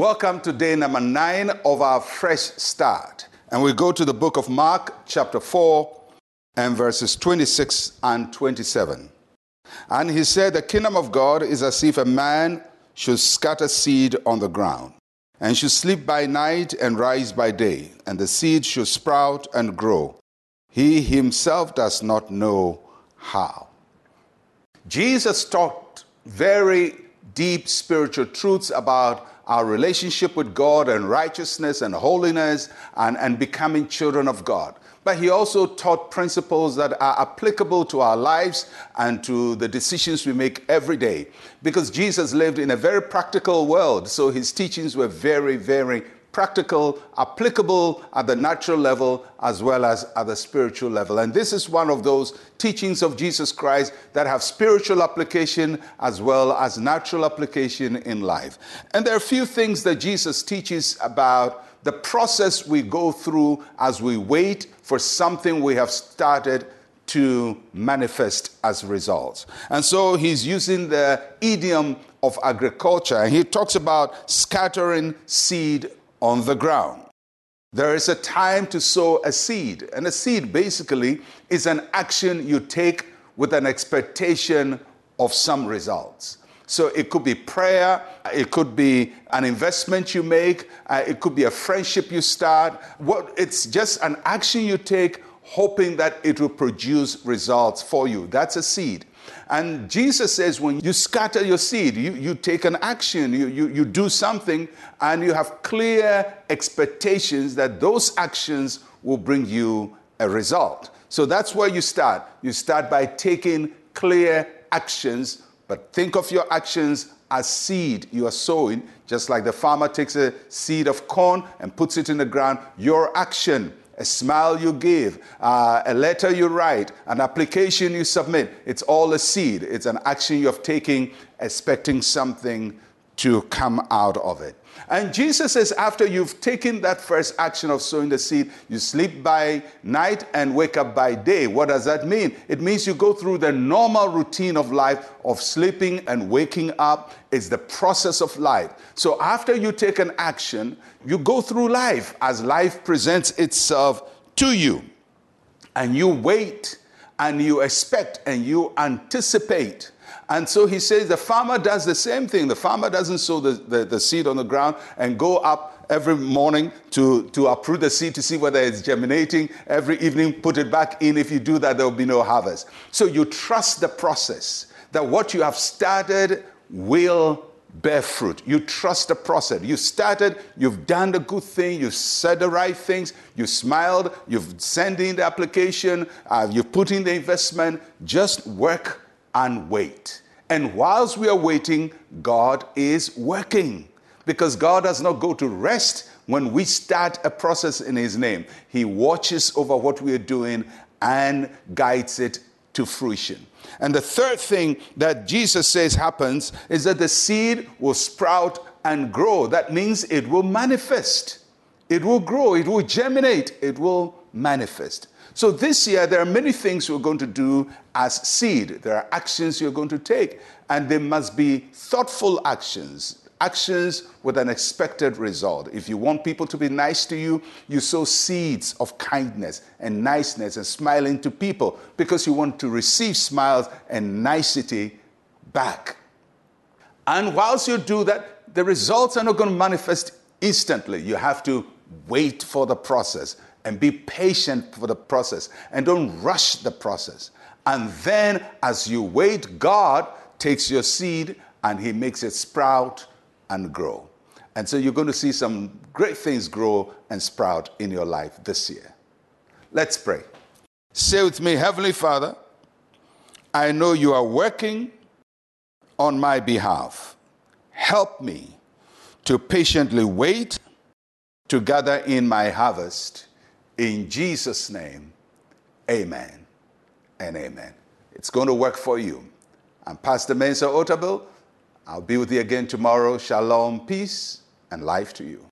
Welcome to day number nine of our fresh start. And we go to the book of Mark, chapter 4, and verses 26 and 27. And he said, The kingdom of God is as if a man should scatter seed on the ground, and should sleep by night and rise by day, and the seed should sprout and grow. He himself does not know how. Jesus taught very deep spiritual truths about our relationship with God and righteousness and holiness and, and becoming children of God. But he also taught principles that are applicable to our lives and to the decisions we make every day. Because Jesus lived in a very practical world, so his teachings were very, very practical, applicable at the natural level as well as at the spiritual level. And this is one of those teachings of Jesus Christ that have spiritual application as well as natural application in life. And there are a few things that Jesus teaches about the process we go through as we wait for something we have started to manifest as results. And so he's using the idiom of agriculture and he talks about scattering seed on the ground. There is a time to sow a seed, and a seed basically is an action you take with an expectation of some results. So it could be prayer, it could be an investment you make, uh, it could be a friendship you start. What, it's just an action you take hoping that it will produce results for you. That's a seed. And Jesus says, when you scatter your seed, you, you take an action, you, you, you do something, and you have clear expectations that those actions will bring you a result. So that's where you start. You start by taking clear actions, but think of your actions as seed you are sowing, just like the farmer takes a seed of corn and puts it in the ground. Your action a smile you give, uh, a letter you write, an application you submit. It's all a seed. It's an action you're taking, expecting something to come out of it. And Jesus says, after you've taken that first action of sowing the seed, you sleep by night and wake up by day. What does that mean? It means you go through the normal routine of life of sleeping and waking up. It's the process of life. So after you take an action, you go through life as life presents itself to you. And you wait and you expect and you anticipate and so he says the farmer does the same thing. The farmer doesn't sow the, the, the seed on the ground and go up every morning to, to uproot the seed to see whether it's germinating. Every evening, put it back in. If you do that, there will be no harvest. So you trust the process that what you have started will bear fruit. You trust the process. You started, you've done the good thing, you've said the right things, you smiled, you've sent in the application, uh, you've put in the investment. Just work and wait. And whilst we are waiting, God is working because God does not go to rest when we start a process in His name. He watches over what we are doing and guides it to fruition. And the third thing that Jesus says happens is that the seed will sprout and grow. That means it will manifest, it will grow, it will germinate, it will manifest. So this year, there are many things you're going to do as seed. There are actions you're going to take, and they must be thoughtful actions, actions with an expected result. If you want people to be nice to you, you sow seeds of kindness and niceness and smiling to people because you want to receive smiles and nicety back. And whilst you do that, the results are not going to manifest instantly. You have to wait for the process and be patient for the process and don't rush the process. And then, as you wait, God takes your seed and He makes it sprout and grow. And so you're going to see some great things grow and sprout in your life this year. Let's pray. Say with me, Heavenly Father, I know you are working on my behalf. Help me to patiently wait to gather in my harvest in Jesus' name, amen and amen. It's going to work for you. I'm Pastor Mensa Otabil. I'll be with you again tomorrow. Shalom, peace, and life to you.